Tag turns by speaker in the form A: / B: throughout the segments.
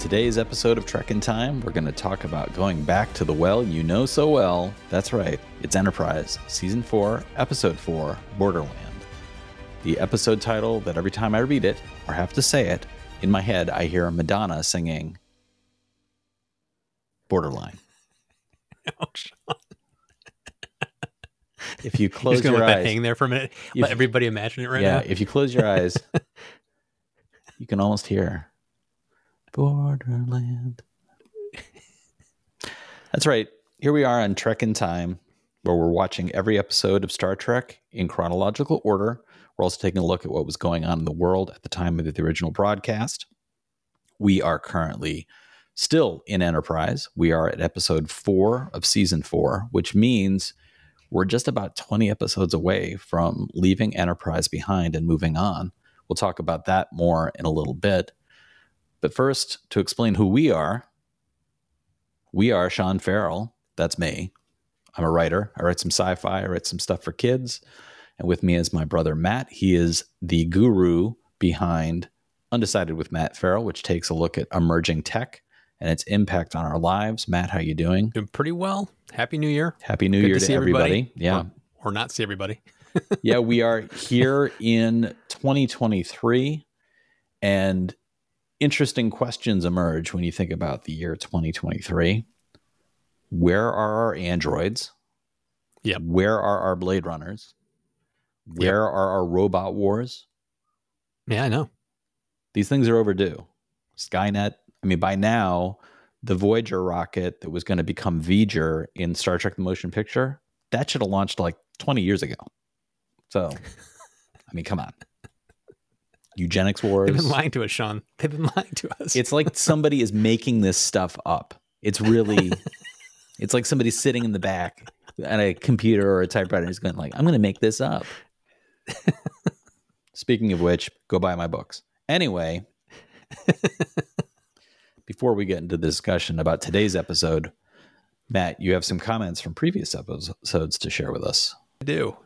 A: today's episode of Trek in Time, we're going to talk about going back to the well you know so well. That's right, it's Enterprise, Season 4, Episode 4, Borderland. The episode title that every time I read it, or have to say it, in my head, I hear Madonna singing Borderline.
B: Oh, Sean.
A: If you
B: Just
A: close
B: gonna
A: your
B: let that
A: eyes,
B: hang there for a minute.
A: If-
B: let everybody imagine it right
A: yeah,
B: now.
A: Yeah, if you close your eyes, you can almost hear Borderland. That's right. Here we are on Trek in Time, where we're watching every episode of Star Trek in chronological order. We're also taking a look at what was going on in the world at the time of the original broadcast. We are currently still in Enterprise. We are at episode four of season four, which means we're just about 20 episodes away from leaving Enterprise behind and moving on. We'll talk about that more in a little bit. But first, to explain who we are, we are Sean Farrell. That's me. I'm a writer. I write some sci fi, I write some stuff for kids. And with me is my brother Matt. He is the guru behind Undecided with Matt Farrell, which takes a look at emerging tech and its impact on our lives. Matt, how you doing?
B: Doing pretty well. Happy New Year.
A: Happy New
B: Good
A: Year
B: to
A: to,
B: see
A: everybody.
B: everybody.
A: Yeah.
B: Or, or not see everybody.
A: yeah, we are here in 2023, and interesting questions emerge when you think about the year 2023. Where are our androids?
B: Yep.
A: Where are our Blade Runners? Where are our robot wars?
B: Yeah, I know.
A: These things are overdue. Skynet, I mean, by now, the Voyager rocket that was going to become V'ger in Star Trek the Motion Picture, that should have launched like 20 years ago. So, I mean, come on. Eugenics wars.
B: They've been lying to us, Sean. They've been lying to us.
A: It's like somebody is making this stuff up. It's really, it's like somebody sitting in the back at a computer or a typewriter is going like, I'm going to make this up. Speaking of which, go buy my books. Anyway, before we get into the discussion about today's episode, Matt, you have some comments from previous episodes to share with us.
B: I do.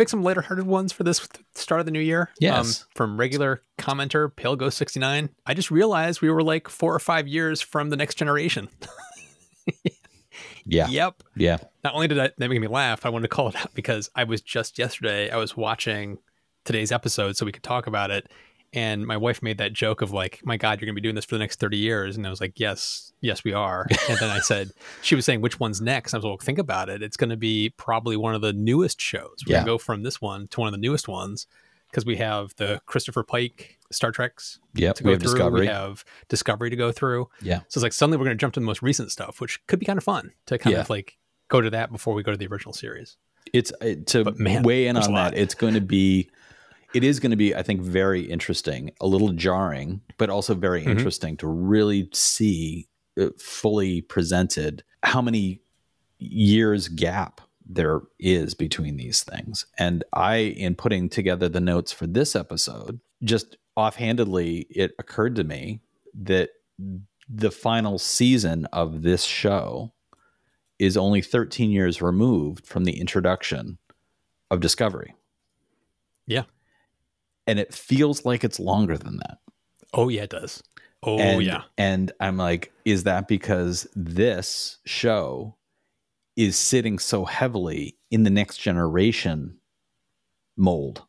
B: I picked some lighter hearted ones for this start of the new year. Um,
A: Yes.
B: from regular commenter Pale Ghost 69. I just realized we were like four or five years from the next generation.
A: Yeah.
B: Yep.
A: Yeah.
B: Not only did I, that make me laugh, I wanted to call it out because I was just yesterday, I was watching today's episode so we could talk about it. And my wife made that joke of like, my God, you're going to be doing this for the next 30 years. And I was like, yes, yes, we are. And then I said, she was saying, which one's next? And I was like, well, think about it. It's going to be probably one of the newest shows. We're
A: Yeah.
B: going to go from this one to one of the newest ones because we have the Christopher Pike Star Treks
A: Yep.
B: to
A: We
B: go
A: have
B: through.
A: Discovery.
B: We have Discovery to go through.
A: Yeah.
B: So it's like suddenly we're going to jump to the most recent stuff, which could be kind of fun to kind
A: Yeah.
B: of like go to that before we go to the original series.
A: It's uh, to
B: man,
A: weigh in on that. It's going to be, it is going to be, I think, very interesting, a little jarring, but also very
B: Mhm.
A: interesting to really see uh, fully presented how many years gap there is between these things. And I, in putting together the notes for this episode, just offhandedly, it occurred to me that the final season of this show is only 13 years removed from the introduction of Discovery.
B: Yeah.
A: And it feels like it's longer than that.
B: Oh yeah, it does. Oh
A: and,
B: yeah.
A: And I'm like, is that because this show is sitting so heavily in the next generation mold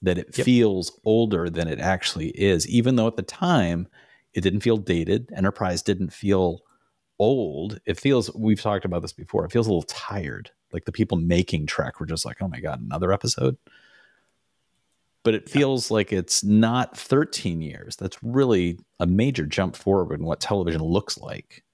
A: that it
B: Yep.
A: feels older than it actually is, even though at the time it didn't feel dated. Enterprise didn't feel old. It feels, we've talked about this before, it feels a little tired. Like the people making Trek were just like, oh my God, another episode. But it feels like it's not 13 years. That's really a major jump forward in what television looks like.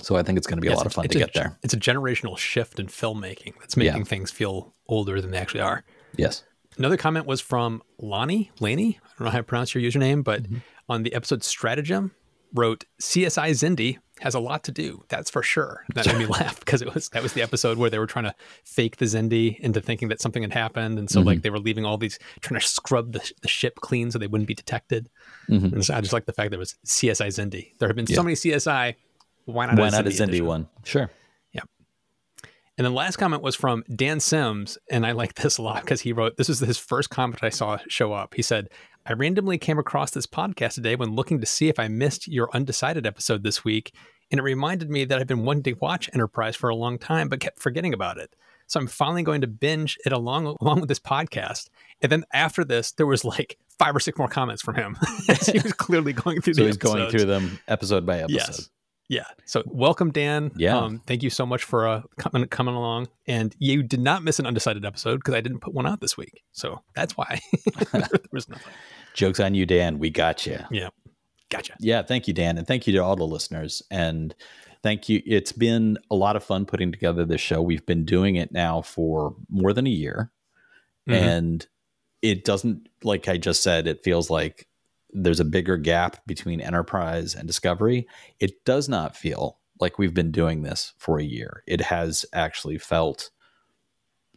A: So I think it's going to be
B: Yeah,
A: a lot of fun to
B: a-
A: get there.
B: It's a generational shift in filmmaking that's
A: Yeah.
B: making things feel older than they actually are.
A: Yes.
B: Another comment was from Lonnie Laney. I don't know how to pronounce your username, but
A: Mm-hmm.
B: on the episode Stratagem, wrote CSI Xindi has a lot to do. That's for sure. That made me laugh because it was that was the episode where they were trying to fake the Xindi into thinking that something had happened, and so
A: Mm-hmm.
B: like they were leaving all these trying to scrub the, the ship clean so they wouldn't be detected.
A: Mhm.
B: And so I just like the fact that it was CSI Xindi. There have been
A: Yeah.
B: so many CSI. Why not?
A: Why
B: a
A: not a
B: Xindi
A: Cindy
B: edition?
A: one? Sure. Yeah.
B: And then last comment was from Dan Sims, and I like this a lot because he wrote this is his first comment I saw show up. He said, I randomly came across this podcast today when looking to see if I missed your undecided episode this week, and it reminded me that I've been wanting to watch Enterprise for a long time, but kept forgetting about it. So I'm finally going to binge it along along with this podcast. And then after this, there was like five or six more comments from him. he was clearly going through.
A: So
B: he's
A: going through them episode by episode.
B: Yes. Yeah. So welcome, Dan.
A: Yeah.
B: Um, thank you so much for uh, coming coming along. And you did not miss an undecided episode because I didn't put one out this week. So that's why there was nothing.
A: Jokes on you, Dan. We got you.
B: Yeah. Gotcha.
A: Yeah. Thank you, Dan. And thank you to all the listeners. And thank you. It's been a lot of fun putting together this show. We've been doing it now for more than a year.
B: Mhm.
A: And it doesn't, like I just said, it feels like there's a bigger gap between Enterprise and Discovery. It does not feel like we've been doing this for a year. It has actually felt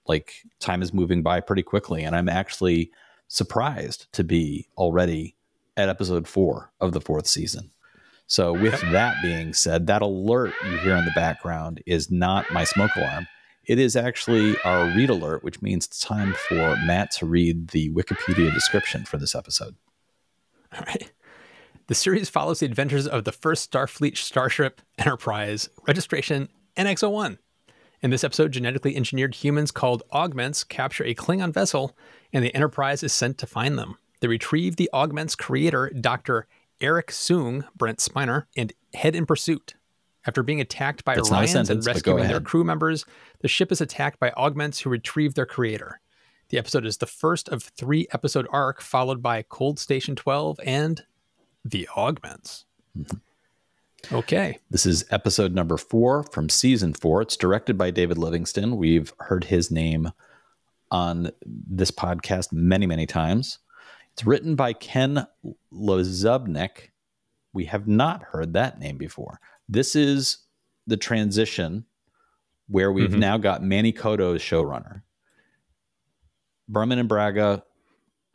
A: like time is moving by pretty quickly. And I'm actually surprised to be already at episode four of the fourth season. So, with that being said, that alert you hear in the background is not my smoke alarm. It is actually our read alert, which means it's time for Matt to read the Wikipedia description for this episode.
B: All right. The series follows the adventures of the first Starfleet starship Enterprise, registration NX01. In this episode, genetically engineered humans called augments capture a Klingon vessel, and the Enterprise is sent to find them. They retrieve the augments' creator, Dr. Eric Soong, Brent Spiner, and head in pursuit. After being attacked by
A: That's
B: Orions
A: sentence,
B: and rescuing their crew members, the ship is attacked by augments who retrieve their creator. The episode is the first of three episode arc, followed by Cold Station 12 and The Augments.
A: Mm-hmm.
B: Okay.
A: This is episode number four from season four. It's directed by David Livingston. We've heard his name on this podcast many, many times. It's written by Ken LaZebnik. We have not heard that name before. This is the transition where we've
B: Mhm.
A: now got Manny Coto as showrunner. Berman and Braga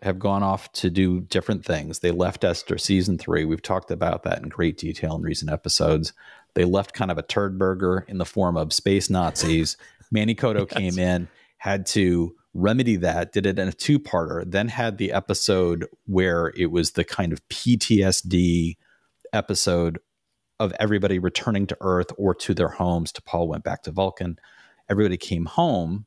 A: have gone off to do different things. They left Esther season three. We've talked about that in great detail in recent episodes. They left kind of a turd burger in the form of space Nazis. Manny Coto came in, had to remedy that, did it in a two parter, then had the episode where it was the kind of PTSD episode of everybody returning to Earth or to their homes. T'Pol went back to Vulcan. Everybody came home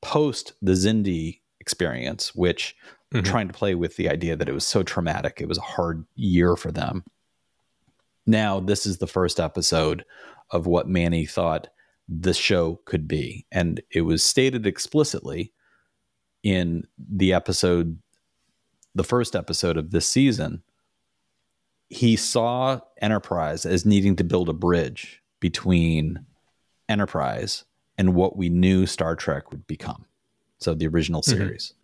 A: post the Xindi experience, which
B: Mhm.
A: trying to play with the idea that it was so traumatic. It was a hard year for them. Now, this is the first episode of what Manny thought the show could be. And it was stated explicitly in the episode, the first episode of this season. He saw Enterprise as needing to build a bridge between Enterprise and what we knew Star Trek would become. So the original
B: Mhm.
A: series.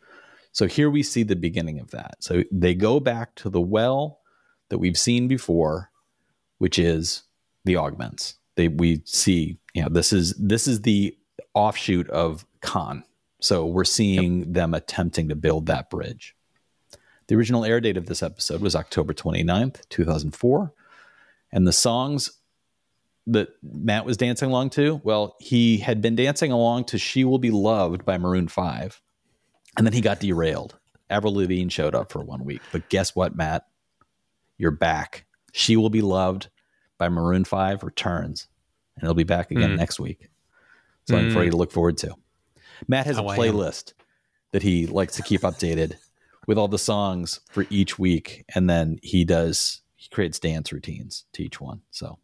A: So here we see the beginning of that. So they go back to the well that we've seen before, which is the augments. They we see, you know, this is this is the offshoot of Khan. So we're seeing them attempting to build that bridge. The original air date of this episode was October 29th, 2004. And the songs that Matt was dancing along to, well, he had been dancing along to She Will Be Loved by Maroon 5. And then he got derailed. Avril Lavigne showed up for one week. But guess what, Matt? You're back. She Will Be Loved by Maroon 5 returns. And it'll be back again
B: Mm.
A: next week. Something for
B: Mm.
A: you to look forward to. Matt has a playlist that he likes to keep updated with all the songs for each week. And then he does, he creates dance routines to each one. So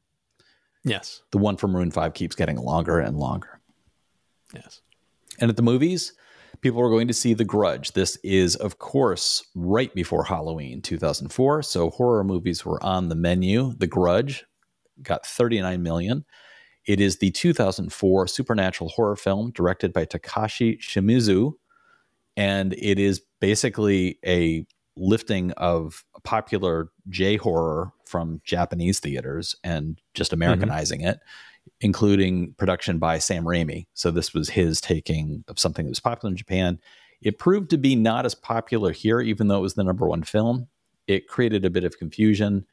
B: Yes.
A: the one from Maroon 5 keeps getting longer and longer.
B: Yes.
A: And at the movies, people are going to see The Grudge. This is, of course, right before Halloween 2004. So horror movies were on the menu. The Grudge got 39 million. It is the 2004 supernatural horror film directed by Takashi Shimizu. And it is basically a lifting of popular J horror from Japanese theaters and just mm-hmm. Americanizing it including production by Sam Raimi. So this was his taking of something that was popular in Japan. It proved to be not as popular here, even though it was the number one film. It created a bit of confusion.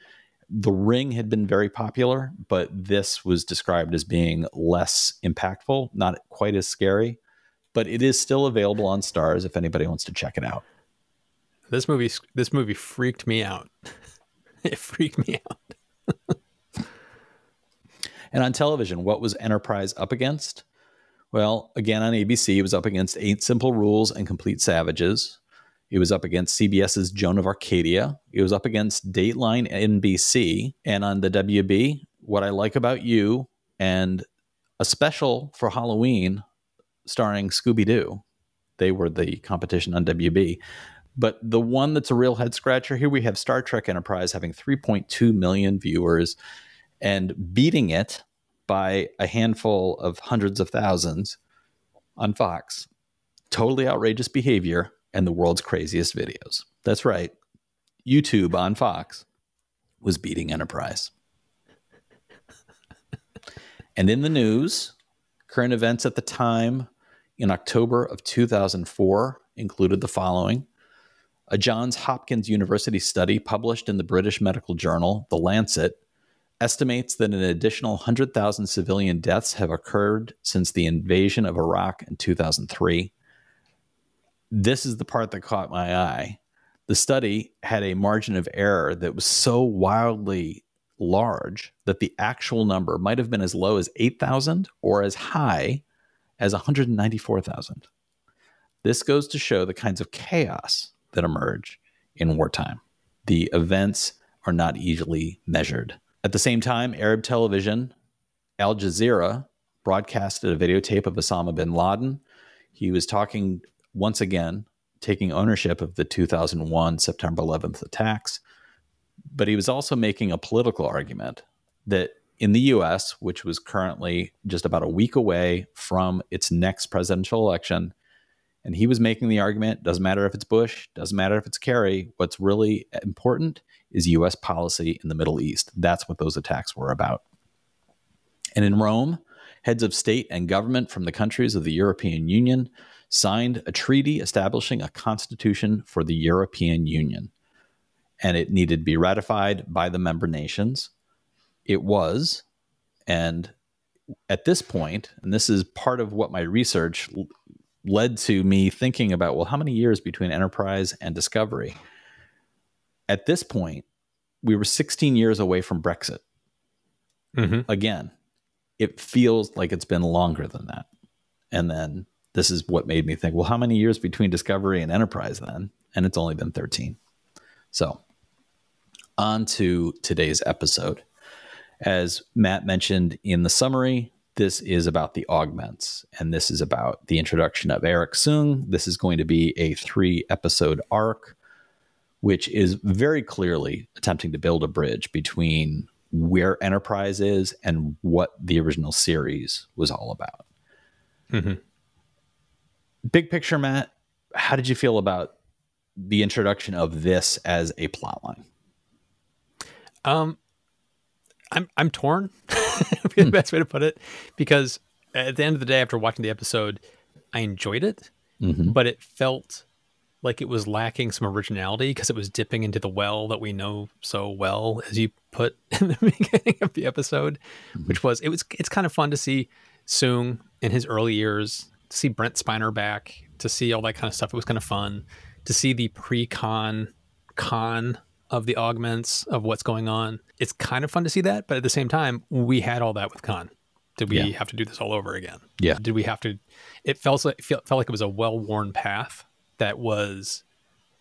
A: The Ring had been very popular, but this was described as being less impactful, not quite as scary. But it is still available on Starz if anybody wants to check it out.
B: This movie this movie freaked me out. it freaked me out.
A: and on television, what was Enterprise up against? Well, again on ABC, it was up against Eight Simple Rules and Complete Savages. It was up against CBS's Joan of Arcadia. It was up against Dateline NBC. And on the WB, What I Like About You and a special for Halloween starring Scooby Doo. They were the competition on WB. But the one that's a real head scratcher here, we have Star Trek Enterprise having 3.2 million viewers and beating it by a handful of hundreds of thousands on Fox. Totally outrageous behavior and the world's craziest videos. That's right. YouTube on Fox was beating Enterprise. and in the news, current events at the time in October of 2004 included the following a Johns Hopkins University study published in the British medical journal, The Lancet, estimates that an additional 100,000 civilian deaths have occurred since the invasion of Iraq in 2003. This is the part that caught my eye. The study had a margin of error that was so wildly large that the actual number might have been as low as 8,000 or as high as 194,000. This goes to show the kinds of chaos that emerge in wartime. The events are not easily measured. At the same time, Arab television, Al Jazeera, broadcasted a videotape of Osama bin Laden. He was talking once again, taking ownership of the 2001 September 11th attacks, but he was also making a political argument that in the US, which was currently just about a week away from its next presidential election, and he was making the argument doesn't matter if it's Bush, doesn't matter if it's Kerry. What's really important is US policy in the Middle East. That's what those attacks were about. And in Rome, heads of state and government from the countries of the European Union signed a treaty establishing a constitution for the European Union. And it needed to be ratified by the member nations. It was. And at this point, and this is part of what my research led to me thinking about well, how many years between Enterprise and Discovery? At this point, we were 16 years away from Brexit. Mm-hmm. Again, it feels like it's been longer than that. And then this is what made me think, well, how many years between Discovery and Enterprise then? And it's only been 13. So, on to today's episode. As Matt mentioned in the summary, this is about the augments, and this is about the introduction of Eric Soong. This is going to be a three episode arc, which is very clearly attempting to build a bridge between where Enterprise is and what the original series was all about. Mm-hmm. Big picture, Matt, how did you feel about the introduction of this as a plotline?
B: Um, I'm I'm torn. be the best way to put it, because at the end of the day, after watching the episode, I enjoyed it, mm-hmm. but it felt like it was lacking some originality because it was dipping into the well that we know so well, as you put in the beginning of the episode, mm-hmm. which was it was it's kind of fun to see Soong in his early years, to see Brent Spiner back, to see all that kind of stuff. It was kind of fun to see the pre-Khan Khan of the augments of what's going on. It's kind of fun to see that, but at the same time, we had all that with Khan. Did we yeah. have to do this all over again?
A: Yeah.
B: Did we have to? It felt like felt, felt like it was a well-worn path that was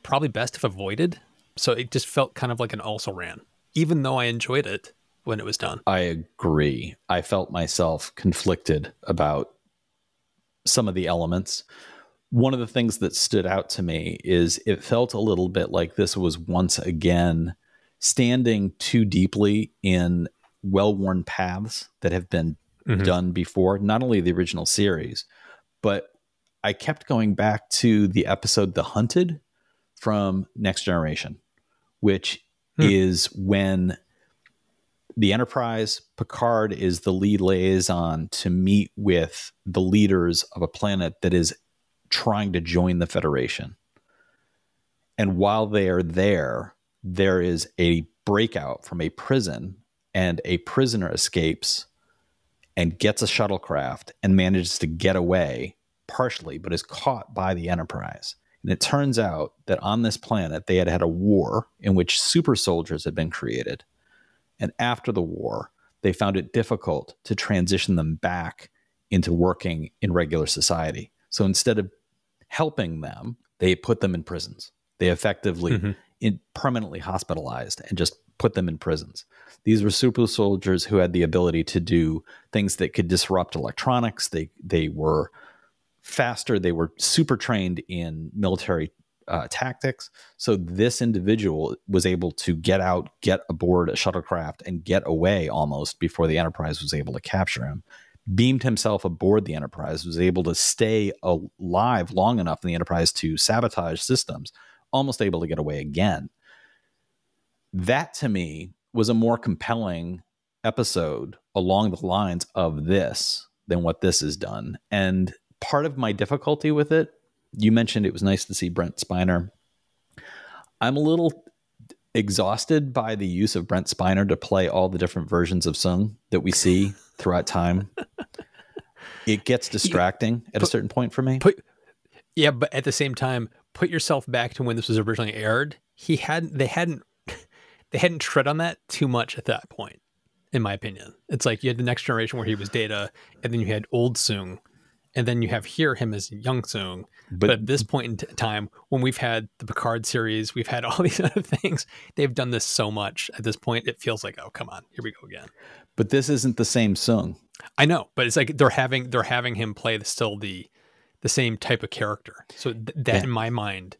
B: probably best if avoided. So it just felt kind of like an also ran, even though I enjoyed it when it was done.
A: I agree. I felt myself conflicted about some of the elements one of the things that stood out to me is it felt a little bit like this was once again standing too deeply in well worn paths that have been mm-hmm. done before, not only the original series, but I kept going back to the episode The Hunted from Next Generation, which hmm. is when the Enterprise, Picard is the lead liaison to meet with the leaders of a planet that is trying to join the Federation. And while they are there, there is a breakout from a prison, and a prisoner escapes and gets a shuttlecraft and manages to get away partially, but is caught by the Enterprise. And it turns out that on this planet, they had had a war in which super soldiers had been created. And after the war, they found it difficult to transition them back into working in regular society. So instead of helping them, they put them in prisons. They effectively mm-hmm. in, permanently hospitalized and just put them in prisons. These were super soldiers who had the ability to do things that could disrupt electronics. They they were faster. They were super trained in military uh, tactics. So this individual was able to get out, get aboard a shuttlecraft, and get away almost before the Enterprise was able to capture him. Beamed himself aboard the Enterprise, was able to stay alive long enough in the Enterprise to sabotage systems, almost able to get away again. That to me was a more compelling episode along the lines of this than what this has done. And part of my difficulty with it, you mentioned it was nice to see Brent Spiner. I'm a little exhausted by the use of Brent Spiner to play all the different versions of Soong that we see throughout time. it gets distracting at put, a certain point for me.
B: Put, yeah, but at the same time, put yourself back to when this was originally aired. He hadn't they hadn't they hadn't tread on that too much at that point, in my opinion. It's like you had the next generation where he was Data, and then you had old Soong, and then you have here him as young Soong. But, but at this point in t- time, when we've had the Picard series, we've had all these other things. They've done this so much. At this point, it feels like, oh, come on, here we go again.
A: But this isn't the same Soong.
B: I know, but it's like they're having they're having him play the, still the the same type of character. So th- that yeah. in my mind,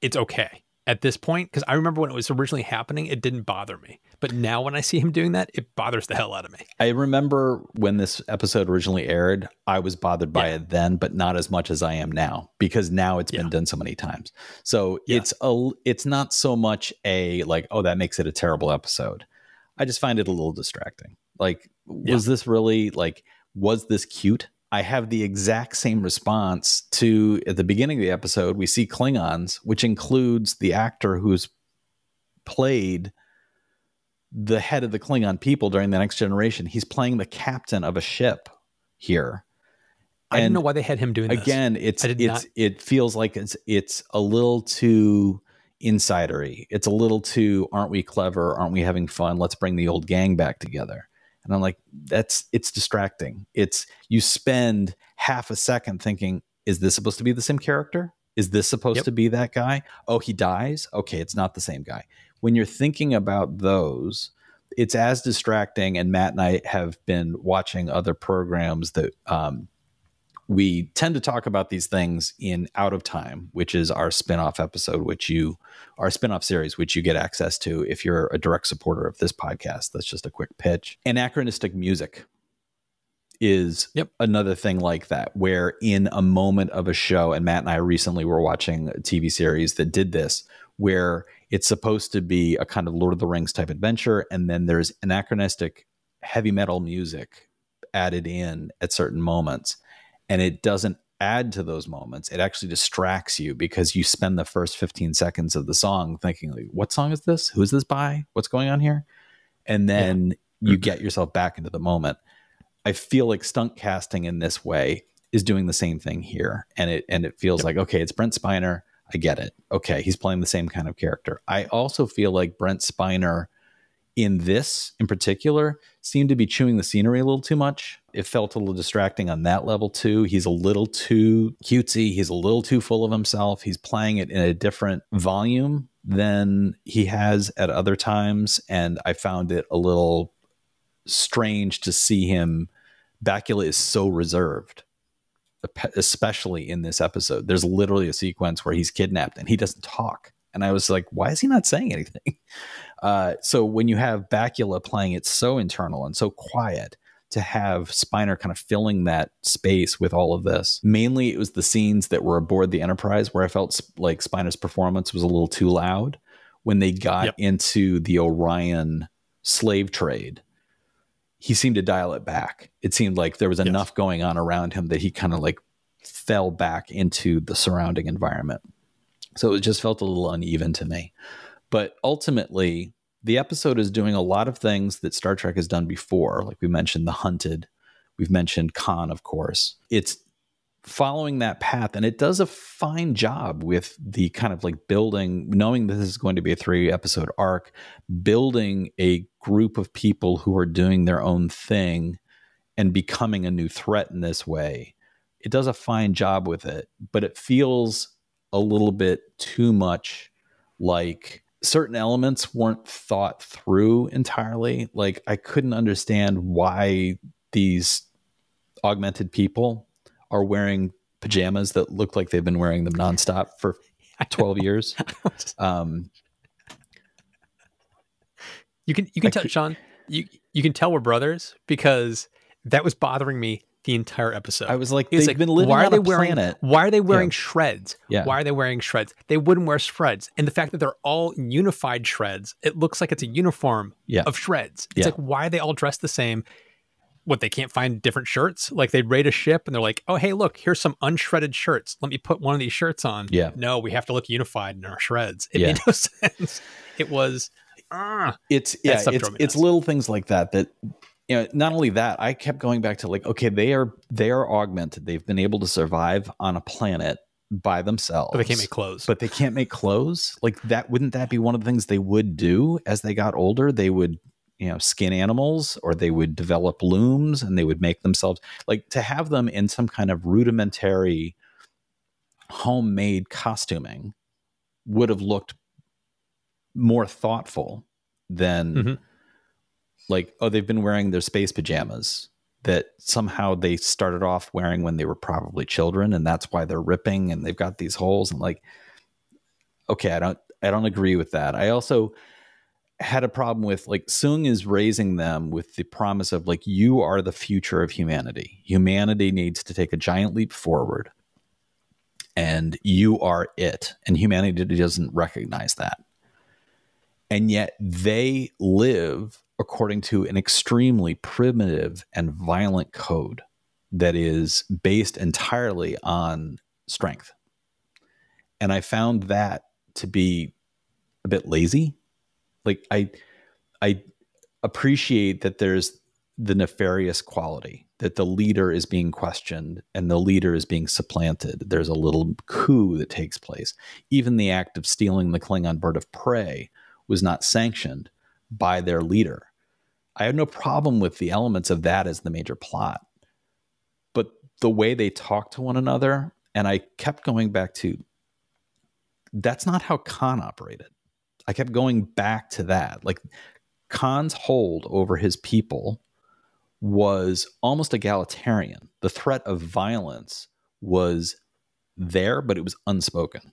B: it's okay at this point because I remember when it was originally happening, it didn't bother me. But now when I see him doing that, it bothers the hell out of me.
A: I remember when this episode originally aired, I was bothered by yeah. it then, but not as much as I am now because now it's yeah. been done so many times. So yeah. it's a it's not so much a like, oh, that makes it a terrible episode. I just find it a little distracting. Like, was this really like was this cute? I have the exact same response to at the beginning of the episode. We see Klingons, which includes the actor who's played the head of the Klingon people during the next generation. He's playing the captain of a ship here.
B: I didn't know why they had him doing
A: again,
B: this.
A: it's it's not... it feels like it's it's a little too insidery. It's a little too aren't we clever? Aren't we having fun? Let's bring the old gang back together. And I'm like, that's it's distracting. It's you spend half a second thinking, is this supposed to be the same character? Is this supposed yep. to be that guy? Oh, he dies? Okay, it's not the same guy. When you're thinking about those, it's as distracting. And Matt and I have been watching other programs that um, we tend to talk about these things in Out of Time, which is our spin-off episode, which you our spin-off series, which you get access to if you're a direct supporter of this podcast. That's just a quick pitch. Anachronistic music is yep. another thing like that, where in a moment of a show, and Matt and I recently were watching a TV series that did this, where it's supposed to be a kind of Lord of the Rings type adventure, and then there's anachronistic heavy metal music added in at certain moments and it doesn't add to those moments. It actually distracts you because you spend the first 15 seconds of the song thinking like what song is this? Who's this by? What's going on here? And then yeah. you mm-hmm. get yourself back into the moment. I feel like stunt casting in this way is doing the same thing here and it and it feels yep. like okay it's brent spiner. I get it. Okay he's playing the same kind of character. I also feel like brent spiner in this in particular seemed to be chewing the scenery a little too much. It felt a little distracting on that level too. He's a little too cutesy. He's a little too full of himself. He's playing it in a different volume than he has at other times. And I found it a little strange to see him. Bakula is so reserved, especially in this episode. There's literally a sequence where he's kidnapped and he doesn't talk. And I was like, why is he not saying anything? Uh, so when you have Bakula playing it so internal and so quiet, to have Spiner kind of filling that space with all of this. Mainly, it was the scenes that were aboard the Enterprise where I felt like Spiner's performance was a little too loud. When they got yep. into the Orion slave trade, he seemed to dial it back. It seemed like there was yes. enough going on around him that he kind of like fell back into the surrounding environment. So it just felt a little uneven to me. But ultimately, the episode is doing a lot of things that Star Trek has done before. Like we mentioned, The Hunted, we've mentioned Khan, of course. It's following that path and it does a fine job with the kind of like building knowing this is going to be a three episode arc building a group of people who are doing their own thing and becoming a new threat in this way it does a fine job with it but it feels a little bit too much like certain elements weren't thought through entirely like i couldn't understand why these augmented people are wearing pajamas that look like they've been wearing them nonstop for 12 years. Um,
B: you can you can tell Sean you you can tell we're brothers because that was bothering me the entire episode.
A: I was like, they've like, been living why are they wearing, planet.
B: Why are they wearing yeah. shreds? Yeah. Why are they wearing shreds? They wouldn't wear shreds. And the fact that they're all unified shreds, it looks like it's a uniform yeah. of shreds. It's yeah. like, why are they all dressed the same? what they can't find different shirts like they raid a ship and they're like oh hey look here's some unshredded shirts let me put one of these shirts on
A: yeah
B: no we have to look unified in our shreds it made no sense it was uh,
A: it's yeah it's, it's little things like that that you know not only that i kept going back to like okay they are they are augmented. They've been able to survive on a planet by themselves.
B: But they can't make clothes.
A: But they can't make clothes? Like that wouldn't that be one of the things they would do as they got older? They would you know skin animals or they would develop looms and they would make themselves like to have them in some kind of rudimentary homemade costuming would have looked more thoughtful than mm-hmm. Like oh they've been wearing their space pajamas that somehow they started off wearing when they were probably children and that's why they're ripping and they've got these holes and like okay i don't i don't agree with that i also had a problem with like Soong is raising them with the promise of like you are the future of humanity. Humanity needs to take a giant leap forward and you are it and humanity doesn't recognize that. And yet they live according to an extremely primitive and violent code that is based entirely on strength. And I found that to be a bit lazy like I I appreciate that there's the nefarious quality that the leader is being questioned and the leader is being supplanted. There's a little coup that takes place. Even the act of stealing the Klingon bird of prey was not sanctioned by their leader. I have no problem with the elements of that as the major plot. But the way they talk to one another, and I kept going back to that's not how Khan operated. I kept going back to that. Like Khan's hold over his people was almost egalitarian. The threat of violence was there, but it was unspoken.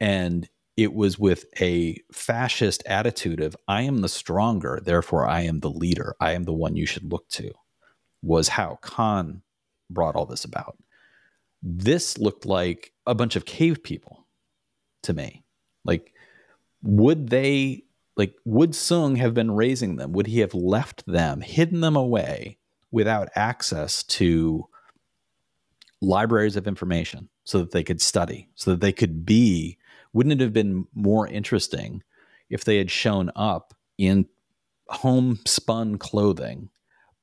A: And it was with a fascist attitude of, I am the stronger, therefore I am the leader. I am the one you should look to, was how Khan brought all this about. This looked like a bunch of cave people to me. Like would they like would Soong have been raising them? Would he have left them, hidden them away without access to libraries of information so that they could study, so that they could be wouldn't it have been more interesting if they had shown up in homespun clothing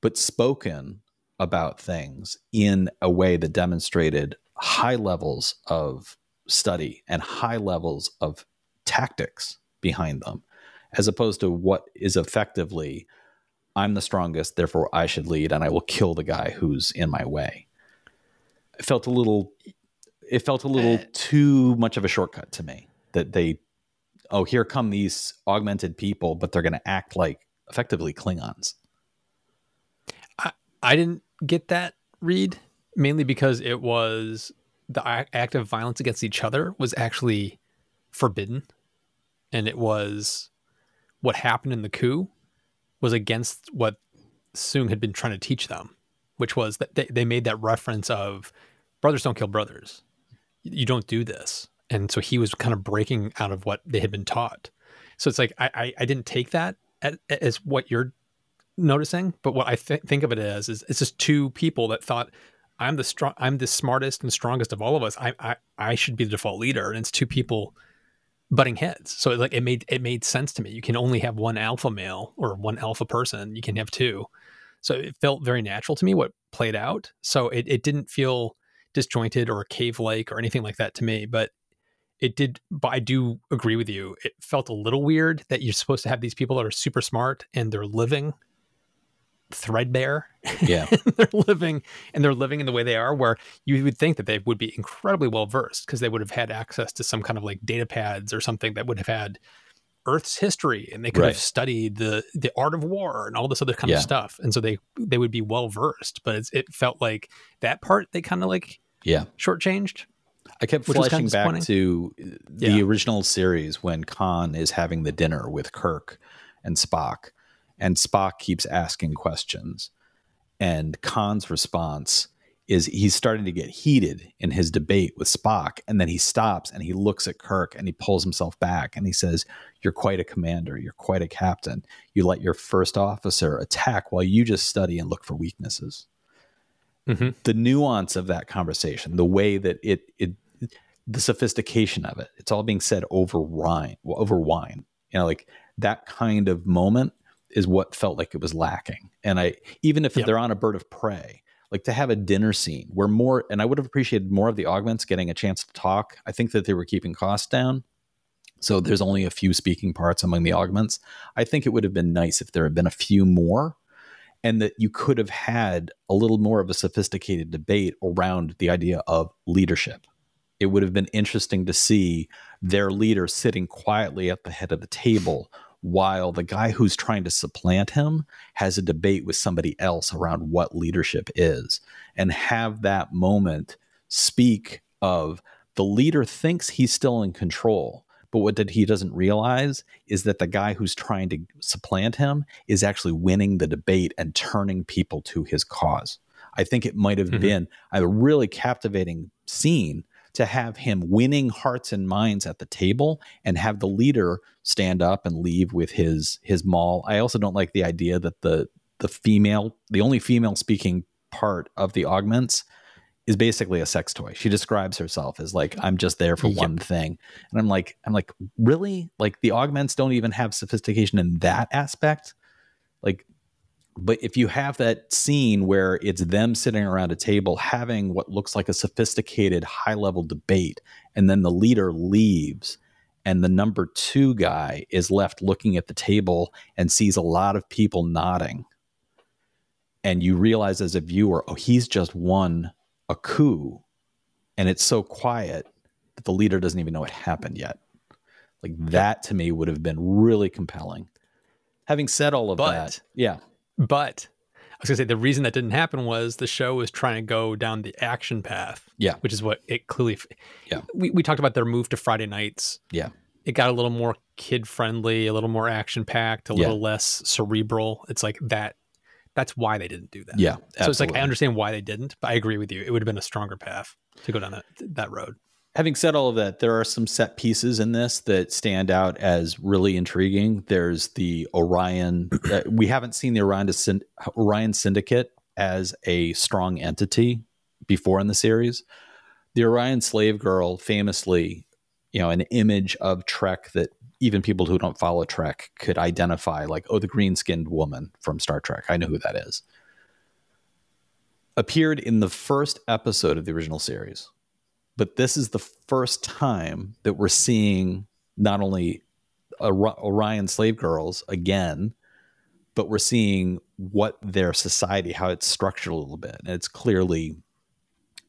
A: but spoken about things in a way that demonstrated high levels of study and high levels of tactics behind them, as opposed to what is effectively, I'm the strongest, therefore I should lead, and I will kill the guy who's in my way. I felt a little, it felt a little uh, too much of a shortcut to me that they, oh, here come these augmented people, but they're going to act like effectively Klingons.
B: I, I didn't get that read mainly because it was the act of violence against each other was actually forbidden and it was what happened in the coup was against what Soong had been trying to teach them, which was that they, they made that reference of brothers don't kill brothers. You don't do this. And so he was kind of breaking out of what they had been taught. So it's like, I, I, I didn't take that as, as, what you're noticing, but what I th- think of it as is it's just two people that thought I'm the strong, I'm the smartest and strongest of all of us. I, I, I should be the default leader. And it's two people butting heads. So it, like it made it made sense to me. You can only have one alpha male or one alpha person. You can have two. So it felt very natural to me what played out. So it, it didn't feel disjointed or cave like or anything like that to me, but it did but I do agree with you. It felt a little weird that you're supposed to have these people that are super smart and they're living threadbare.
A: Yeah.
B: they're living and they're living in the way they are where you would think that they would be incredibly well versed because they would have had access to some kind of like data pads or something that would have had Earth's history and they could
A: Right.
B: have studied the the art of war and all this other kind
A: Yeah.
B: of stuff. And so they they would be well versed. But it's, it felt like that part they kind of like
A: Yeah.
B: shortchanged.
A: I kept
B: Which
A: flashing back to the
B: Yeah.
A: original series when Khan is having the dinner with Kirk and Spock, and Spock keeps asking questions. And Khan's response is he's starting to get heated in his debate with Spock. And then he stops and he looks at Kirk and he pulls himself back and he says, You're quite a commander. You're quite a captain. You let your first officer attack while you just study and look for weaknesses
B: Mhm.
A: the nuance of that conversation, the way that it it the sophistication of it, it's all being said over wine, over wine. You know, like that kind of moment is what felt like it was lacking. And I even if
B: Yep.
A: they're on a bird of prey, like to have a dinner scene where more and I would have appreciated more of the augments getting a chance to talk. I think that they were keeping costs down. So there's only a few speaking parts among the augments. I think it would have been nice if there had been a few more and that you could have had a little more of a sophisticated debate around the idea of leadership. It would have been interesting to see their leader sitting quietly at the head of the table while the guy who's trying to supplant him has a debate with somebody else around what leadership is and have that moment speak of the leader thinks he's still in control but what did he doesn't realize is that the guy who's trying to supplant him is actually winning the debate and turning people to his cause. I think it might have
B: Mhm.
A: been a really captivating scene to have him winning hearts and minds at the table and have the leader stand up and leave with his his maul. I also don't like the idea that the the female, the only female speaking part of the augments is basically a sex toy. She describes herself as like, I'm just there for
B: Yep.
A: one thing. And I'm like, I'm like, really? Like the augments don't even have sophistication in that aspect. Like, but if you have that scene where it's them sitting around a table having what looks like a sophisticated high level debate, and then the leader leaves, and the number two guy is left looking at the table and sees a lot of people nodding. And you realize as a viewer, oh, he's just won a coup. And it's so quiet that the leader doesn't even know it happened yet. Like that to me would have been really compelling. Having said all of
B: But-
A: that, yeah,
B: But I was gonna say the reason that didn't happen was the show was trying to go down the action path.
A: Yeah.
B: Which is what it clearly
A: Yeah.
B: We we talked about their move to Friday nights.
A: Yeah.
B: It got a little more kid friendly, a little more action packed, a
A: Yeah.
B: little less cerebral. It's like that that's why they didn't do that.
A: yeah.
B: So it's like. I understand why they didn't, but I agree with you. It would have been a stronger path to go down that that road.
A: having said all of that, there are some set pieces in this that stand out as really intriguing. There's the Orion. uh, we haven't seen the Orion, Syn- Orion Syndicate as a strong entity before in the series. The Orion Slave Girl, famously, you know, an image of Trek that even people who don't follow Trek could identify, like, oh, the green skinned woman from Star Trek. I know who that is. Appeared in the first episode of the original series but this is the first time that we're seeing not only Orion slave girls again, but we're seeing what their society, how it's structured a little bit. And it's clearly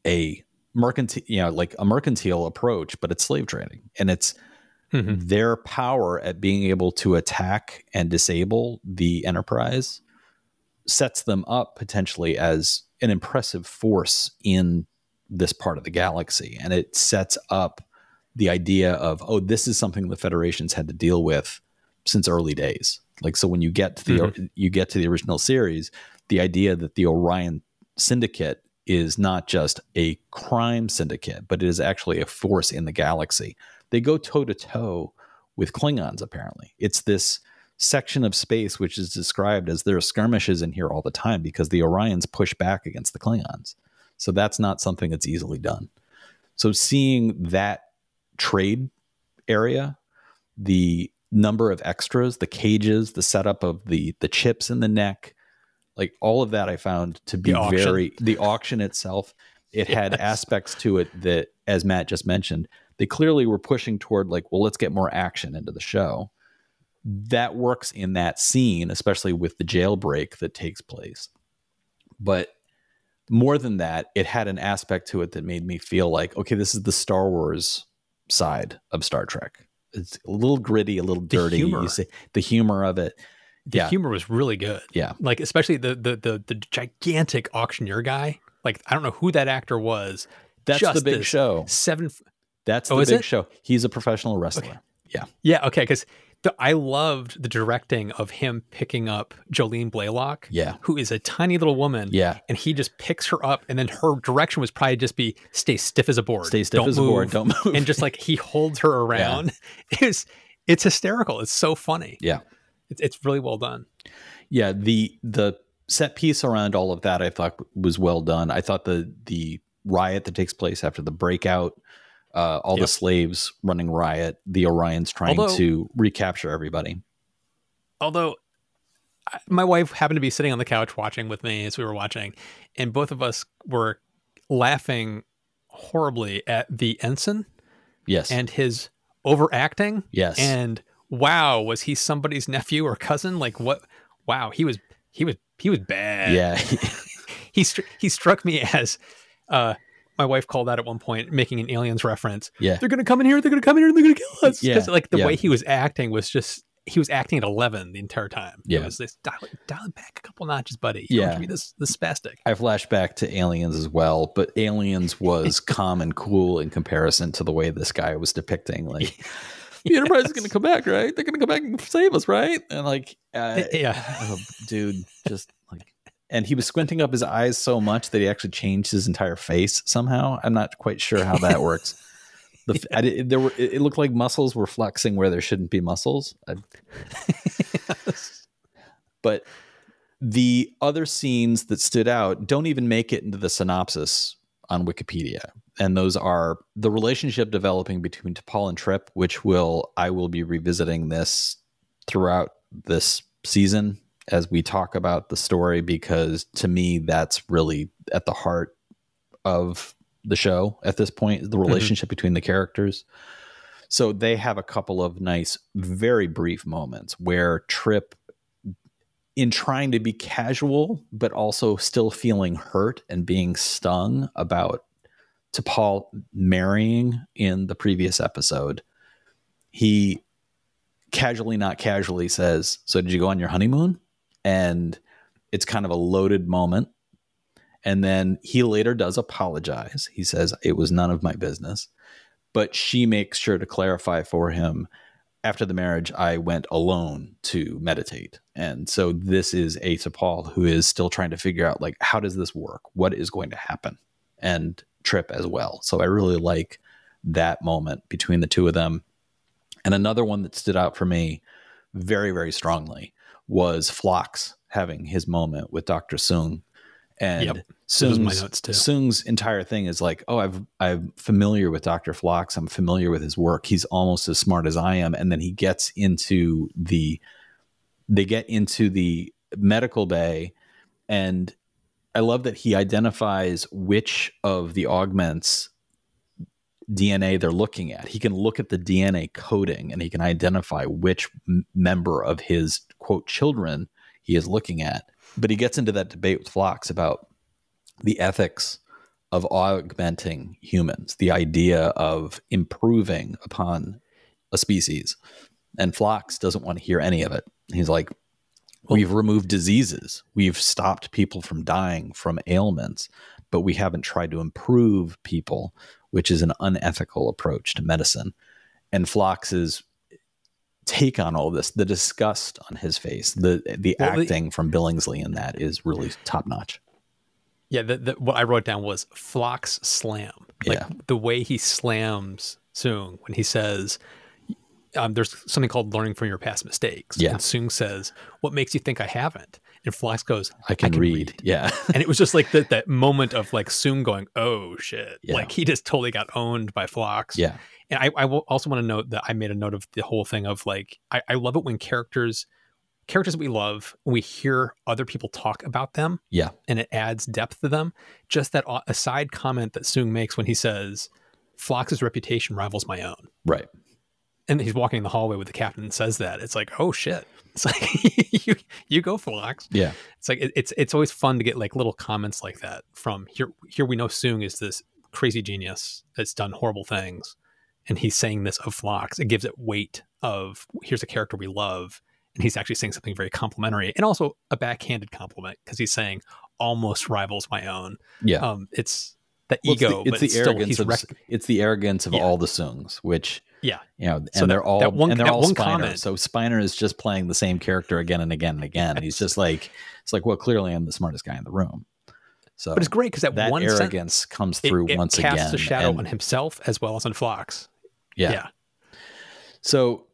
A: a mercantile, you know, like a mercantile approach, but it's slave trading. And it's
B: Mhm.
A: their power at being able to attack and disable the enterprise sets them up potentially as an impressive force in this part of the galaxy. And it sets up the idea of oh this is something the federations had to deal with since early days. Like so when you get to the you get to the original series the idea that the orion syndicate is not just a crime syndicate but it is actually a force in the galaxy they go toe to toe with klingons apparently it's this section of space which is described as there are skirmishes in here all the time because the orions push back against the klingons so that's not something that's easily done. So seeing that trade area, the number of extras, the cages, the setup of the the chips in the neck, like all of that I found to be
B: The
A: very the auction itself. it had aspects to it that, as Matt just mentioned, they clearly were pushing toward like, well, let's get more action into the show. That works in that scene, especially with the jailbreak that takes place. But more than that, it had an aspect to it that made me feel like, okay, this is the Star Wars side of Star Trek. It's a little gritty, a little dirty.
B: humor.
A: You see the humor of it.
B: The
A: Yeah.
B: humor was really good.
A: Yeah.
B: Like especially the the the the gigantic auctioneer guy. Like I don't know who that actor was.
A: That's the big show.
B: Seven.
A: That's
B: Oh,
A: the big
B: it?
A: show. He's a professional wrestler.
B: Yeah. Yeah. Okay. Because I loved the directing of him picking up Jolene Blaylock,
A: Yeah.
B: who is a tiny little woman.
A: Yeah.
B: And he just picks her up, and then her direction was probably just be stay stiff as a board,
A: Stay stiff
B: Don't
A: as a board. Don't move.
B: and just like he holds her around. It's it's hysterical. It's so funny.
A: Yeah.
B: It's it's really well done.
A: yeah the the set piece around all of that i thought was well done i thought the the riot that takes place after the breakout uh, all the slaves running riot the orions trying
B: Although-
A: to recapture everybody
B: Although I- my wife happened to be sitting on the couch watching with me as we were watching, and both of us were laughing horribly at the ensign
A: yes
B: and his overacting.
A: yes
B: And wow, was he somebody's nephew or cousin? Like what? Wow, he was he was he was bad.
A: yeah
B: he str- he struck me as uh my wife called that at one point making an aliens reference.
A: Yeah.
B: They're gonna come in here they're gonna come in here and they're gonna kill us.
A: Yeah,
B: because like the
A: yeah.
B: way he was acting was just he was acting at 11 the entire time.
A: Yeah.
B: it was this dial, dial it back a couple notches buddy. You
A: Yeah.
B: be this this spastic.
A: I flash back to aliens as well but aliens was calm and cool in comparison to the way this guy was depicting like the enterprise is going to come back right? They're going to come back and save us right? And like uh,
B: yeah.
A: Dude, just like, and he was squinting up his eyes so much that he actually changed his entire face somehow. I'm not quite sure how that works. The, I did- there were, it it looked like muscles were flexing where there shouldn't be muscles. I- but the other scenes that stood out don't even make it into the synopsis on Wikipedia. And those are the relationship developing between T'Pol and Trip, which will I will be revisiting this throughout this season as we talk about the story because to me that's really at the heart of the show at this point the mm-hmm. relationship between the characters. So they have a couple of nice very brief moments where trip in trying to be casual but also still feeling hurt and being stung about T'Pol marrying in the previous episode he casually not casually says so did you go on your honeymoon and it's kind of a loaded moment. And then he later does apologize. He says it was none of my business. But she makes sure to clarify for him after the marriage i went alone to meditate. And so this is a T'Pol who is still trying to figure out like how does this work? What is going to happen? And trip as well. So i really like that moment between the two of them. And another one that stood out for me very very strongly was Phlox having his moment with Dr. Soong. And
B: Yep. Soong's.
A: Soong's entire thing is like, oh, I've I'm familiar with Dr. Phlox. I'm familiar with his work. He's almost as smart as I am. And then he gets into the they get into the medical bay and I love that he identifies which of the augments DNA they're looking at. He can look at the DNA coding and he can identify which m- member of his quote children he is looking at. But he gets into that debate with Phlox about the ethics of augmenting humans, the idea of improving upon a species. And Phlox doesn't want to hear any of it. He's like, We've removed diseases. We've stopped people from dying from ailments, but we haven't tried to improve people, which is an unethical approach to medicine. And Phlox's take on all this, the disgust on his face, the the
B: Well, the-
A: acting from Billingsley in that is really top notch.
B: yeah the, the, what i wrote down was Phlox slam like
A: Yeah.
B: the way he slams Soong when he says um, there's something called learning from your past mistakes
A: Yeah.
B: and Soong says what makes you think i haven't and Phlox goes
A: I can, read. Yeah.
B: and it was just like that that moment of like Soong going, "Oh shit!"
A: Yeah.
B: Like he just totally got owned by Phlox.
A: yeah.
B: And I, I will also want to note that I made a note of the whole thing of like I, I love it when characters characters that we love, we hear other people talk about them.
A: Yeah.
B: And it adds depth to them. Just that aside comment that Soong makes when he says, Phlox's reputation rivals my own.
A: Right.
B: And he's walking in the hallway with the captain and says that. It's like, oh shit. It's like you you go Phlox.
A: Yeah.
B: It's like it, it's it's always fun to get like little comments like that from here here we know Soong is this crazy genius that's done horrible things. And he's saying this of Phlox. It gives it weight of here's a character we love and he's actually saying something very complimentary and also a backhanded compliment because he's saying almost rivals my own.
A: Yeah.
B: Um, it's the well, ego,
A: it's the, it's the arrogance of rec- it's the arrogance of yeah. all the Soongs, which
B: yeah,
A: you know, and so they're all one, and they're all Spiner. Comment. So Spiner is just playing the same character again and again and again. And he's just like, it's like, well, clearly I'm the smartest guy in the room. So,
B: but it's great because that,
A: that
B: one
A: arrogance
B: sentence,
A: comes through
B: it, it
A: once
B: casts
A: again.
B: Casts a shadow
A: and,
B: on himself as well as on Phlox.
A: Yeah.
B: yeah.
A: So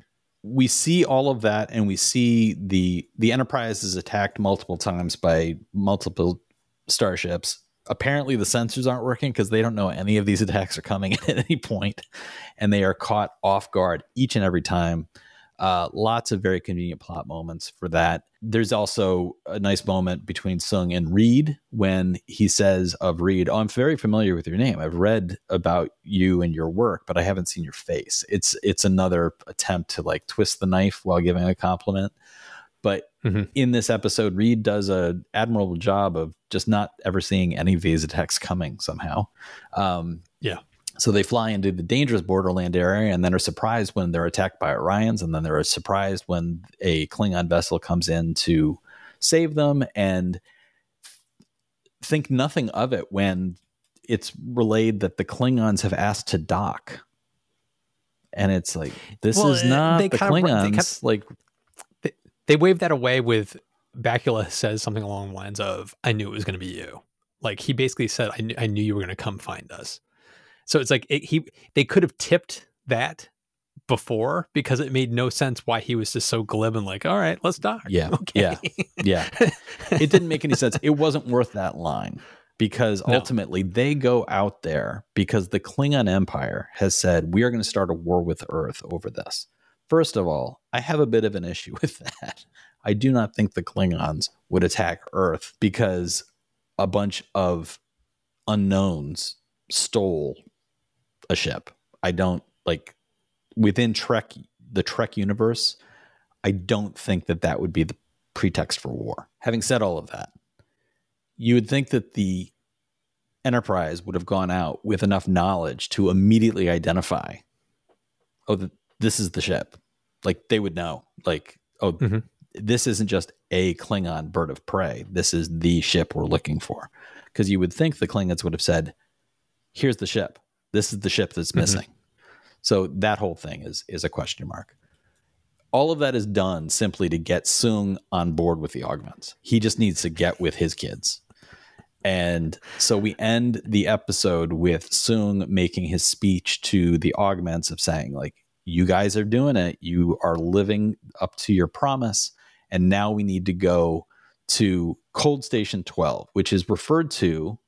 A: we see all of that and we see the the enterprise is attacked multiple times by multiple starships apparently the sensors aren't working because they don't know any of these attacks are coming at any point and they are caught off guard each and every time uh, lots of very convenient plot moments for that. There's also a nice moment between Soong and Reed when he says of Reed, "Oh, I'm very familiar with your name. I've read about you and your work, but I haven't seen your face." It's it's another attempt to like twist the knife while giving a compliment. But mm-hmm. in this episode, Reed does a admirable job of just not ever seeing any of these attacks coming somehow. Um,
B: yeah.
A: So they fly into the dangerous borderland area and then are surprised when they're attacked by Orions, and then they're surprised when a Klingon vessel comes in to save them and think nothing of it when it's relayed that the Klingons have asked to dock. And it's like this well, is not the Klingons. Of, like
B: they, they wave that away with Bakula says something along the lines of, "I knew it was going to be you." Like he basically said, "I knew, I knew you were going to come find us." So it's like it, he they could have tipped that before because it made no sense why he was just so glib and like, all right, let's dock.
A: Yeah. Okay. Yeah. Yeah. it didn't make any sense. It wasn't worth that line because ultimately no. they go out there because the Klingon Empire has said, we are going to start a war with Earth over this. First of all, I have a bit of an issue with that. I do not think the Klingons would attack Earth because a bunch of unknowns stole a ship. I don't like within Trek, the Trek universe. I don't think that that would be the pretext for war. Having said all of that, you would think that the Enterprise would have gone out with enough knowledge to immediately identify, oh, the, this is the ship. Like they would know, like, oh, mm-hmm. this isn't just a Klingon bird of prey. This is the ship we're looking for. Because you would think the Klingons would have said, here's the ship. This is the ship that's mm-hmm. missing. Mm-hmm. So that whole thing is is a question mark. All of that is done simply to get Soong on board with the augments. He just needs to get with his kids. And so we end the episode with Soong making his speech to the augments of saying, like, you guys are doing it. You are living up to your promise. And now we need to go to Cold Station 12, which is referred to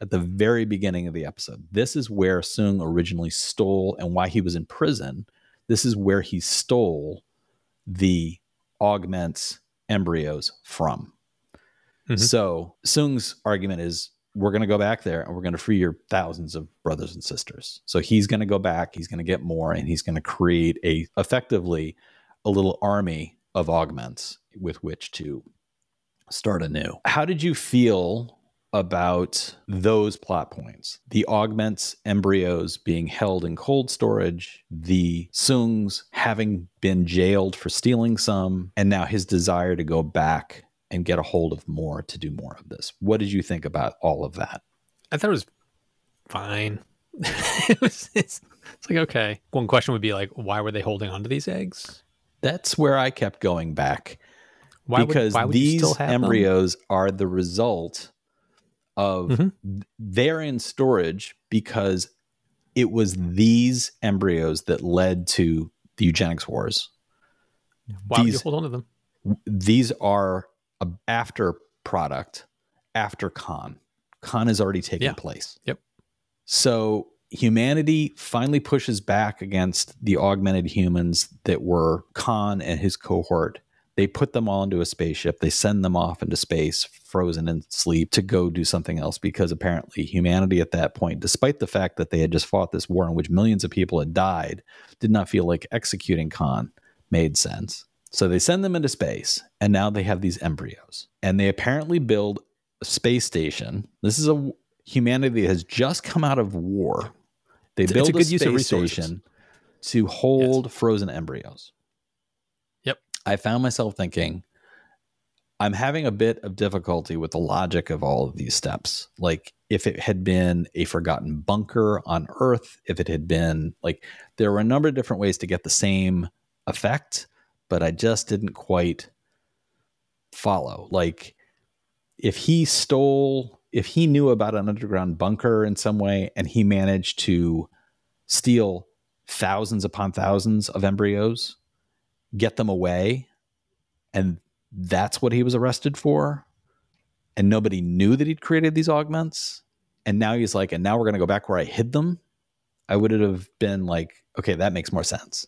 A: at the very beginning of the episode. This is where Soong originally stole and why he was in prison. This is where he stole the augments embryos from. Mm-hmm. So Soong's argument is we're going to go back there and we're going to free your thousands of brothers and sisters. So he's going to go back, he's going to get more and he's going to create a effectively a little army of augments with which to start anew. How did you feel about those plot points the augments embryos being held in cold storage the soongs having been jailed for stealing some and now his desire to go back and get a hold of more to do more of this what did you think about all of that
B: i thought it was fine it was it's, it's like okay one question would be like why were they holding on to these eggs
A: that's where i kept going back why because would, why would these embryos them? are the result of mm-hmm. they're in storage because it was these embryos that led to the eugenics wars.
B: Why these, would you hold on to them?
A: These are a after product after Khan. Khan has already taken
B: yeah.
A: place.
B: Yep.
A: So humanity finally pushes back against the augmented humans that were Khan and his cohort They put them all into a spaceship. They send them off into space, frozen in sleep, to go do something else because apparently humanity at that point, despite the fact that they had just fought this war in which millions of people had died, did not feel like executing Khan made sense. So they send them into space, and now they have these embryos. And they apparently build a space station. This is a humanity that has just come out of war. They
B: It's-
A: build
B: it's a
A: a,
B: good use of
A: space station to hold frozen embryos.
B: Yep.
A: I found myself thinking, I'm having a bit of difficulty with the logic of all of these steps. Like, if it had been a forgotten bunker on Earth, if it had been like, there were a number of different ways to get the same effect, but I just didn't quite follow. Like, if he stole, if he knew about an underground bunker in some way and he managed to steal thousands upon thousands of embryos, get them away, and that's what he was arrested for, and nobody knew that he'd created these augments, and now he's like, and now we're going to go back where I hid them. I would have been like, okay, that makes more sense.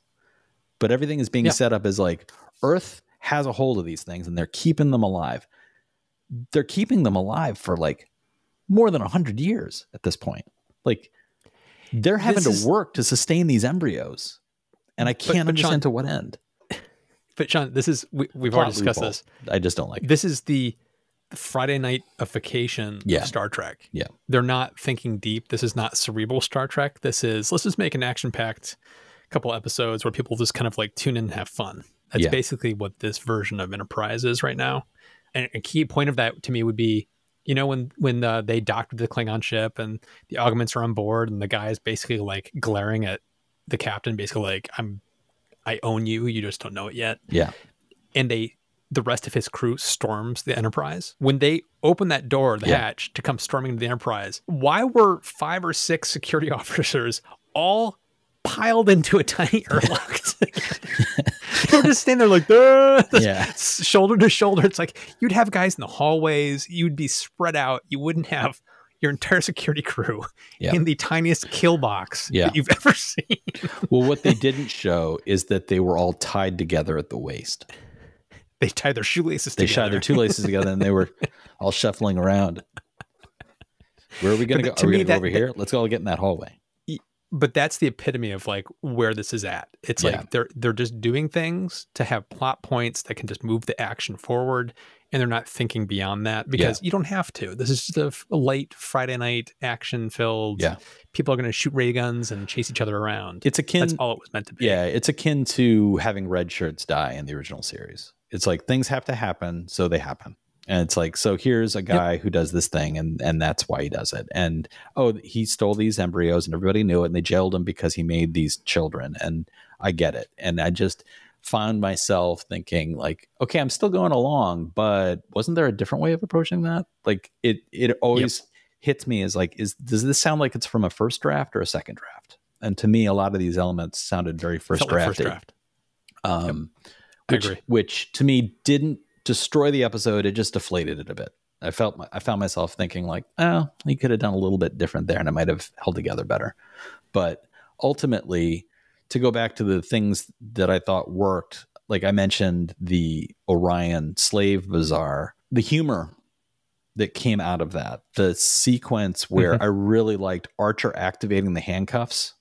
A: But everything is being
B: Yeah.
A: set up as like Earth has a hold of these things and they're keeping them alive. They're keeping them alive for like more than 100 years at this point. Like they're having
B: This
A: to
B: is-
A: work to sustain these embryos. And I can't
B: but
A: understand
B: Sean-
A: to what end.
B: But Sean, this is we, we've already discussed
A: loophole.
B: this.
A: I just don't like it.
B: This is the Friday nightification
A: Yeah.
B: of Star Trek.
A: Yeah.
B: They're not thinking deep. This is not cerebral Star Trek. This is let's just make an action packed couple episodes where people just kind of like tune in and have fun. That's
A: Yeah.
B: basically what this version of Enterprise is right now. And a key point of that to me would be, you know, when when uh, they docked the Klingon ship and the augments are on board and the guy is basically like glaring at the captain, basically like I'm, I own you. You just don't know it yet
A: Yeah.
B: and they the rest of his crew storms the Enterprise. When they open that door, the
A: Yeah.
B: hatch to come storming into the Enterprise, why were five or six security officers all piled into a tiny airlock? they were just standing there like, "Ah,"
A: Yeah.
B: shoulder to shoulder. It's like you'd have guys in the hallways. You'd be spread out. You wouldn't have your entire security crew
A: Yeah.
B: in the tiniest kill box
A: Yeah.
B: that you've ever seen.
A: Well, what they didn't show is that they were all tied together at the waist.
B: They tied their shoelaces together.
A: They
B: together.
A: tied their two laces together and they were all shuffling around. Where are we going to go? Are we going to go
B: that-
A: over here? Let's all get in that hallway.
B: But that's the epitome of like where this is at. It's
A: Yeah.
B: like they're they're just doing things to have plot points that can just move the action forward, and they're not thinking beyond that because you don't have to. This is just a late Friday night action filled.
A: Yeah.
B: people are going to shoot ray guns and chase each other around.
A: It's akin.
B: that's all it was meant to be.
A: Yeah, it's akin to having red shirts die in the original series. It's like things have to happen, so they happen. And it's like, so here's a guy who does this thing, and and that's why he does it. And oh, he stole these embryos, and everybody knew it, and they jailed him because he made these children. And I get it. And I just found myself thinking, like, okay, I'm still going along, but wasn't there a different way of approaching that? Like, it it always hits me as like, is does this sound like it's from a first draft or a second draft? And to me, a lot of these elements sounded very first
B: Felt like first draft.
A: um,
B: I
A: which,
B: agree.
A: which to me didn't destroy the episode. It just deflated it a bit. I felt I found myself thinking like, oh, he could have done a little bit different there, and it might have held together better. But ultimately, to go back to the things that I thought worked, like I mentioned, the Orion slave bazaar, the humor that came out of that, the sequence where
B: Mhm.
A: I really liked Archer activating the handcuffs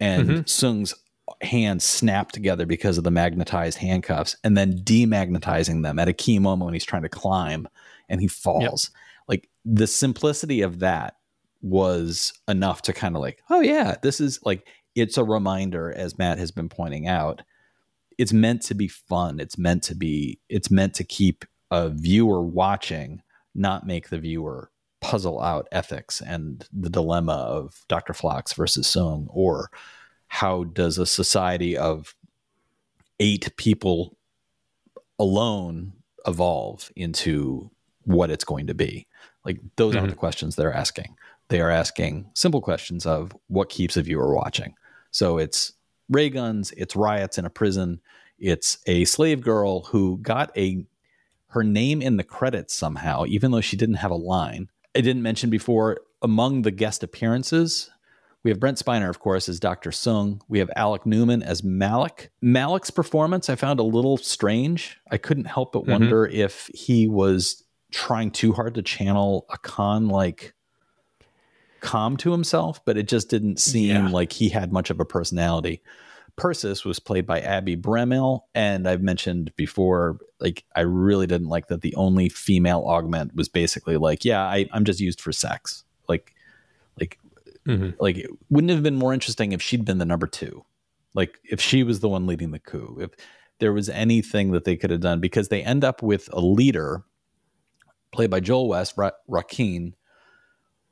A: and
B: Mhm.
A: Soong's hands snap together because of the magnetized handcuffs and then demagnetizing them at a key moment when he's trying to climb and he falls. Like the simplicity of that was enough to kind of like, oh yeah, this is like it's a reminder as Matt has been pointing out. It's meant to be fun. It's meant to be it's meant to keep a viewer watching, not make the viewer puzzle out ethics and the dilemma of Dr. Phlox versus Soong or how does a society of eight people alone evolve into what it's going to be? Like those aren't
B: Mhm.
A: the questions they're asking. They are asking simple questions of what keeps a viewer watching. So it's ray guns it's riots in a prison it's a slave girl who got a her name in the credits somehow even though she didn't have a line. I didn't mention before among the guest appearances We have Brent Spiner, of course, as Dr. Soong. We have Alec Newman as Malik. Malik's performance I found a little strange. I couldn't help but wonder mm-hmm. if he was trying too hard to channel a Khan like calm to himself, but it just didn't seem yeah. like he had much of a personality. Persis was played by Abby Brammell, and I've mentioned before, like I really didn't like that the only female augment was basically like, yeah, I, I'm just used for sex. Like, like, mm-hmm. like, it wouldn't have been more interesting if she'd been the number two, like if she was the one leading the coup. If there was anything that they could have done, because they end up with a leader played by Joel West, Ra- Raakin,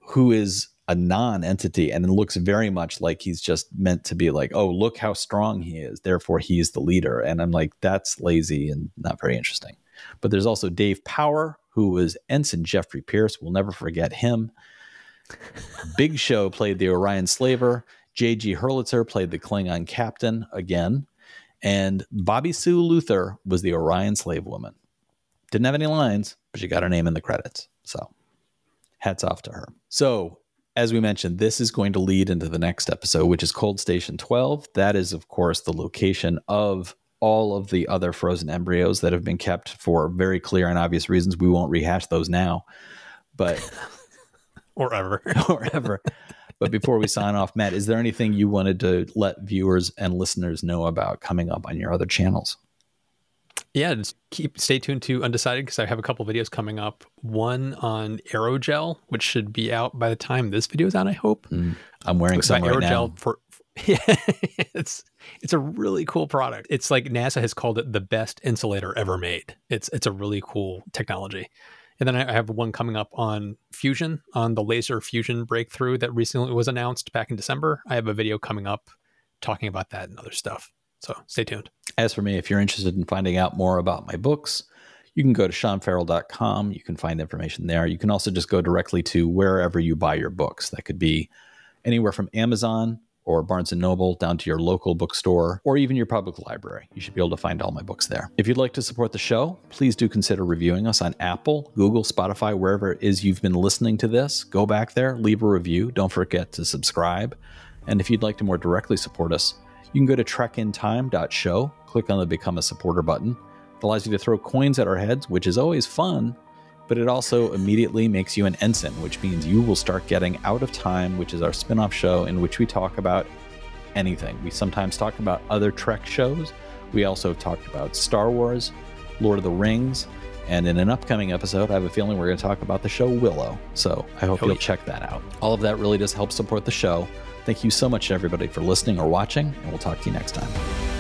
A: who is a non-entity and it looks very much like he's just meant to be like oh look how strong he is therefore he's the leader and i'm like that's lazy and not very interesting but there's also dave power who was ensign jeffrey pierce we'll never forget him big show played the orion slaver. J.g Hertzler played the klingon captain again. And Bobbie Sue Luther was the orion slave woman. Didn't have any lines but she got her name in the credits. So hats off to her. So as we mentioned, this is going to lead into the next episode, which is Cold Station 12. That is, of course, the location of all of the other frozen embryos that have been kept for very clear and obvious reasons. We won't rehash those now, but
B: or ever,
A: or ever. But before we sign off, Matt, is there anything you wanted to let viewers and listeners know about coming up on your other channels?
B: Yeah, just keep stay tuned to Undecided because I have a couple videos coming up. One on aerogel, which should be out by the time this video is out. I hope. Mm,
A: I'm wearing some right aerogel now. For,
B: yeah, it's it's a really cool product. It's like NASA has called it the best insulator ever made. It's it's a really cool technology. And then I have one coming up on fusion, on the laser fusion breakthrough that recently was announced back in December. I have a video coming up talking about that and other stuff. So stay tuned.
A: As for me, if you're interested in finding out more about my books, you can go to seanferrell.com. You can find information there. You can also just go directly to wherever you buy your books. That could be anywhere from Amazon or Barnes & Noble down to your local bookstore or even your public library. You should be able to find all my books there. If you'd like to support the show, please do consider reviewing us on Apple, Google, Spotify, wherever it is you've been listening to this. Go back there, leave a review. Don't forget to subscribe. And if you'd like to more directly support us, you can go to trekintime.show, click on the Become a Supporter button. It allows you to throw coins at our heads, which is always fun, but it also immediately makes you an ensign, which means you will start getting Out of Time, which is our spin off show in which we talk about anything. We sometimes talk about other Trek shows. We also talked about Star Wars, Lord of the Rings, and in an upcoming episode, I have a feeling we're going to talk about the show Willow. So I hope oh, you'll yeah. check that out. All of that really does help support the show. Thank you so much, everybody, for listening or watching, and we'll talk to you next time.